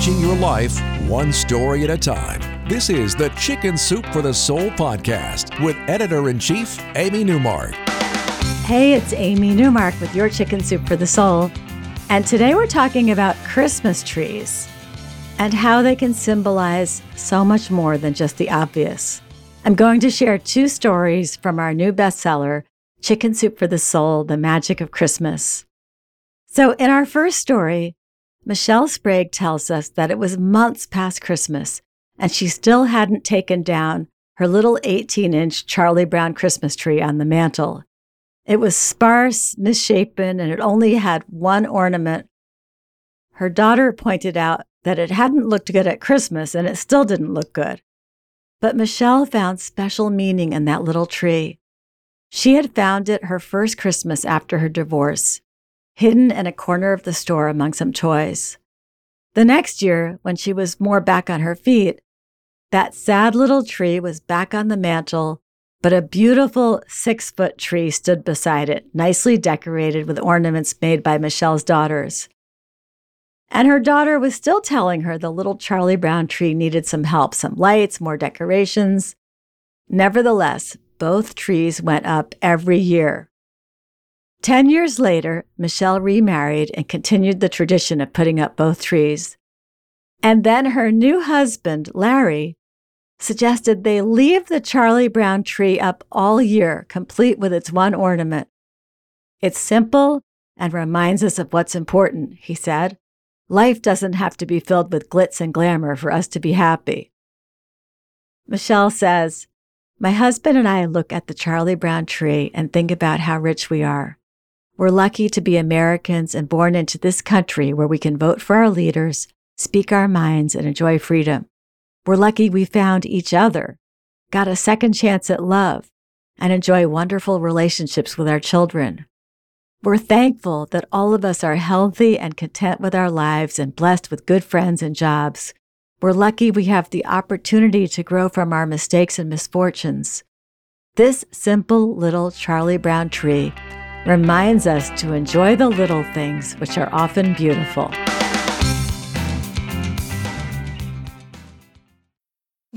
Changing your life one story at a time. This is the Chicken Soup for the Soul podcast with editor in chief, Amy Newmark. Hey, it's Amy Newmark with your Chicken Soup for the Soul. And today we're talking about Christmas trees and how they can symbolize so much more than just the obvious. I'm going to share two stories from our new bestseller, Chicken Soup for the Soul The Magic of Christmas. So, in our first story, Michelle Sprague tells us that it was months past Christmas and she still hadn't taken down her little 18 inch Charlie Brown Christmas tree on the mantle. It was sparse, misshapen, and it only had one ornament. Her daughter pointed out that it hadn't looked good at Christmas and it still didn't look good. But Michelle found special meaning in that little tree. She had found it her first Christmas after her divorce hidden in a corner of the store among some toys. The next year, when she was more back on her feet, that sad little tree was back on the mantle, but a beautiful six foot tree stood beside it, nicely decorated with ornaments made by Michelle's daughters. And her daughter was still telling her the little Charlie Brown tree needed some help, some lights, more decorations. Nevertheless, both trees went up every year. Ten years later, Michelle remarried and continued the tradition of putting up both trees. And then her new husband, Larry, suggested they leave the Charlie Brown tree up all year, complete with its one ornament. It's simple and reminds us of what's important, he said. Life doesn't have to be filled with glitz and glamour for us to be happy. Michelle says, My husband and I look at the Charlie Brown tree and think about how rich we are. We're lucky to be Americans and born into this country where we can vote for our leaders, speak our minds, and enjoy freedom. We're lucky we found each other, got a second chance at love, and enjoy wonderful relationships with our children. We're thankful that all of us are healthy and content with our lives and blessed with good friends and jobs. We're lucky we have the opportunity to grow from our mistakes and misfortunes. This simple little Charlie Brown tree reminds us to enjoy the little things, which are often beautiful.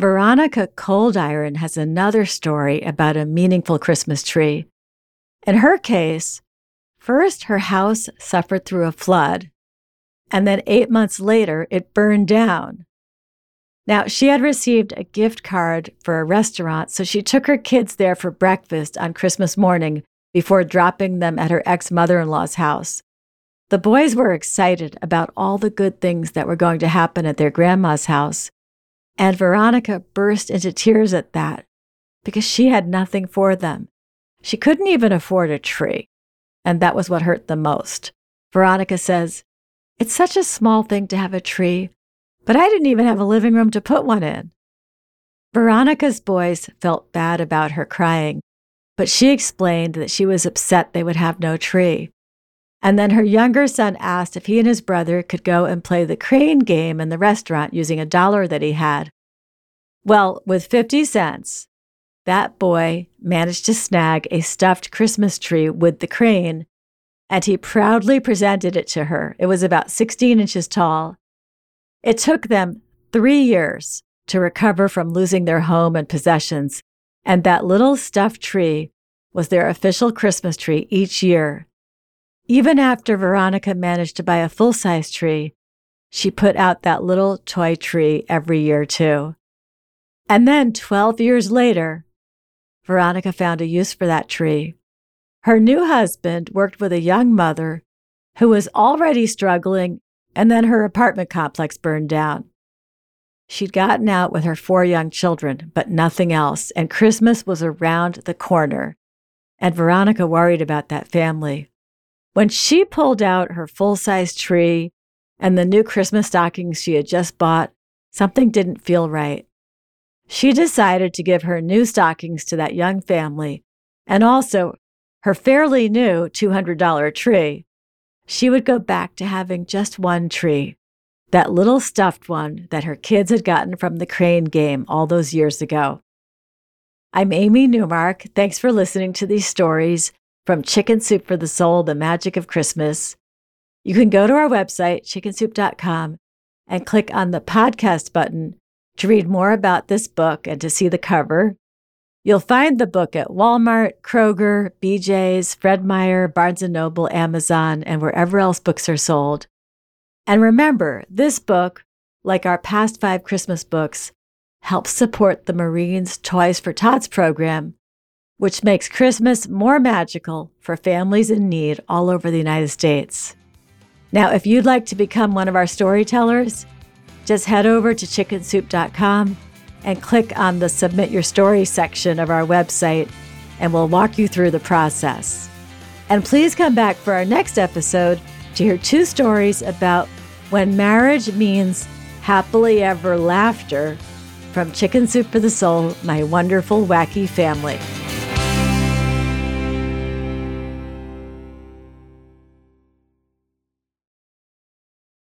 Veronica Coldiron has another story about a meaningful Christmas tree. In her case, first her house suffered through a flood, and then eight months later it burned down. Now, she had received a gift card for a restaurant, so she took her kids there for breakfast on Christmas morning before dropping them at her ex mother in law's house. The boys were excited about all the good things that were going to happen at their grandma's house, and Veronica burst into tears at that because she had nothing for them. She couldn't even afford a tree. And that was what hurt the most. Veronica says, It's such a small thing to have a tree, but I didn't even have a living room to put one in. Veronica's boys felt bad about her crying, but she explained that she was upset they would have no tree. And then her younger son asked if he and his brother could go and play the crane game in the restaurant using a dollar that he had. Well, with 50 cents, that boy managed to snag a stuffed Christmas tree with the crane, and he proudly presented it to her. It was about 16 inches tall. It took them three years to recover from losing their home and possessions, And that little stuffed tree was their official Christmas tree each year. Even after Veronica managed to buy a full size tree, she put out that little toy tree every year too. And then 12 years later, Veronica found a use for that tree. Her new husband worked with a young mother who was already struggling, and then her apartment complex burned down. She'd gotten out with her four young children, but nothing else, and Christmas was around the corner. And Veronica worried about that family. When she pulled out her full size tree and the new Christmas stockings she had just bought, something didn't feel right. She decided to give her new stockings to that young family and also her fairly new $200 tree. She would go back to having just one tree, that little stuffed one that her kids had gotten from the crane game all those years ago. I'm Amy Newmark. Thanks for listening to these stories from Chicken Soup for the Soul, The Magic of Christmas. You can go to our website, chickensoup.com, and click on the podcast button to read more about this book and to see the cover. You'll find the book at Walmart, Kroger, BJ's, Fred Meyer, Barnes & Noble, Amazon, and wherever else books are sold. And remember, this book, like our past five Christmas books, helps support the Marines Toys for Tots program, which makes Christmas more magical for families in need all over the United States. Now, if you'd like to become one of our storytellers, just head over to chickensoup.com and click on the Submit Your Story section of our website, and we'll walk you through the process. And please come back for our next episode to hear two stories about when marriage means happily ever laughter from Chicken Soup for the Soul, my wonderful, wacky family.